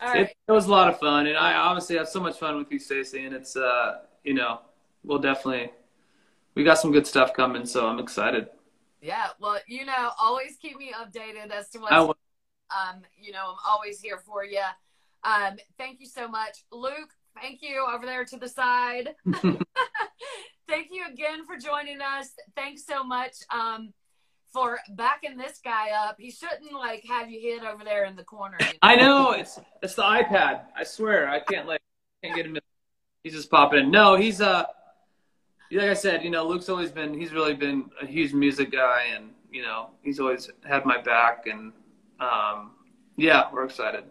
right. It, it was a lot of fun, and I obviously have so much fun with you, Stacie. And it's, uh, you know, we'll definitely, we got some good stuff coming, so I'm excited. Yeah. Well, you know, always keep me updated as to what's. Um, you know, I'm always here for you. Um, thank you so much, Luke. Thank you over there to the side. thank you again for joining us. Thanks so much um, for backing this guy up. He shouldn't like have you hid over there in the corner. you know? I know it's it's the iPad. I swear I can't like can't get him. In. He's just popping in. No, he's uh, like I said, you know, Luke's always been he's really been a huge music guy, and you know, he's always had my back, and um, yeah, we're excited.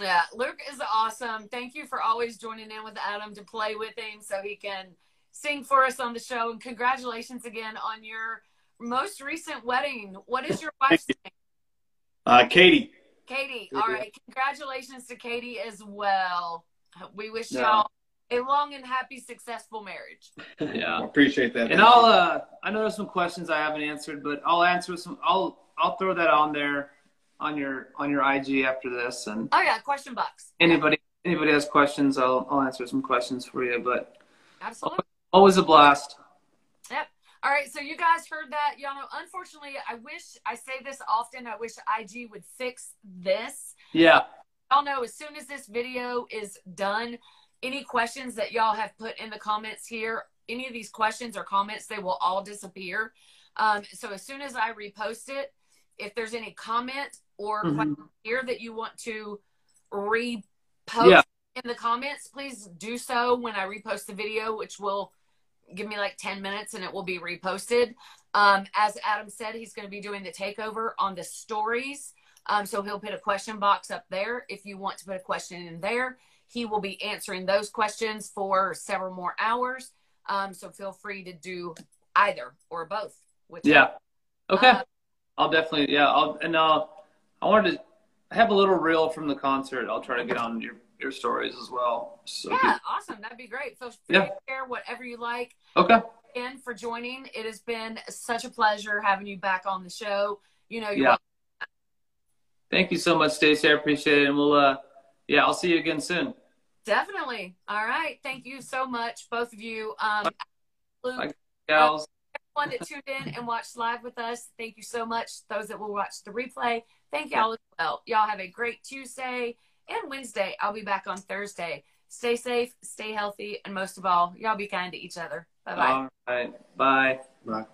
Yeah, Luke is awesome. Thank you for always joining in with Adam to play with him so he can sing for us on the show. And congratulations again on your most recent wedding. What is your wife's name? Uh, Katie. Katie. All right. Congratulations to Katie as well. We wish Yeah. y'all a long and happy, successful marriage. Yeah. Appreciate that. And I'll uh I know there's some questions I haven't answered, but I'll answer some I'll I'll throw that on there on your on your IG after this and Oh yeah, question box. anybody anybody has questions I'll I'll answer some questions for you. But Absolutely. always a blast. Yep. All right, so you guys heard that. Y'all know, unfortunately, I wish I say this often. I wish IG would fix this. Yeah. Y'all know as soon as this video is done, any questions that y'all have put in the comments here, any of these questions or comments, they will all disappear. Um, so as soon as I repost it, if there's any comment or Mhm. question here that you want to repost Yeah. in the comments, please do so when I repost the video, which will give me like 10 minutes and it will be reposted. Um, as Adam said, he's going to be doing the takeover on the stories. Um, so he'll put a question box up there. If you want to put a question in there, he will be answering those questions for several more hours. Um, so feel free to do either or both. Which Yeah. Okay. Uh, I'll definitely yeah, I'll and uh I wanted to I have a little reel from the concert. I'll try to get on your your stories as well. So yeah, awesome. That'd be great. So Yeah. share whatever you like. okay. Again, for joining. It has been such a pleasure having you back on the show. You know, you're Yeah. Thank you so much, Stacie. I appreciate it. And we'll uh yeah, I'll see you again soon. Definitely. All right. Thank you so much, both of you. Um, Luke, Bye. Gals. everyone that tuned in and watched live with us, thank you so much. Those that will watch the replay, thank y'all as well. Y'all have a great Tuesday and Wednesday. I'll be back on Thursday. Stay safe, stay healthy, and most of all, y'all be kind to each other. Bye bye. All right. Bye. Bye.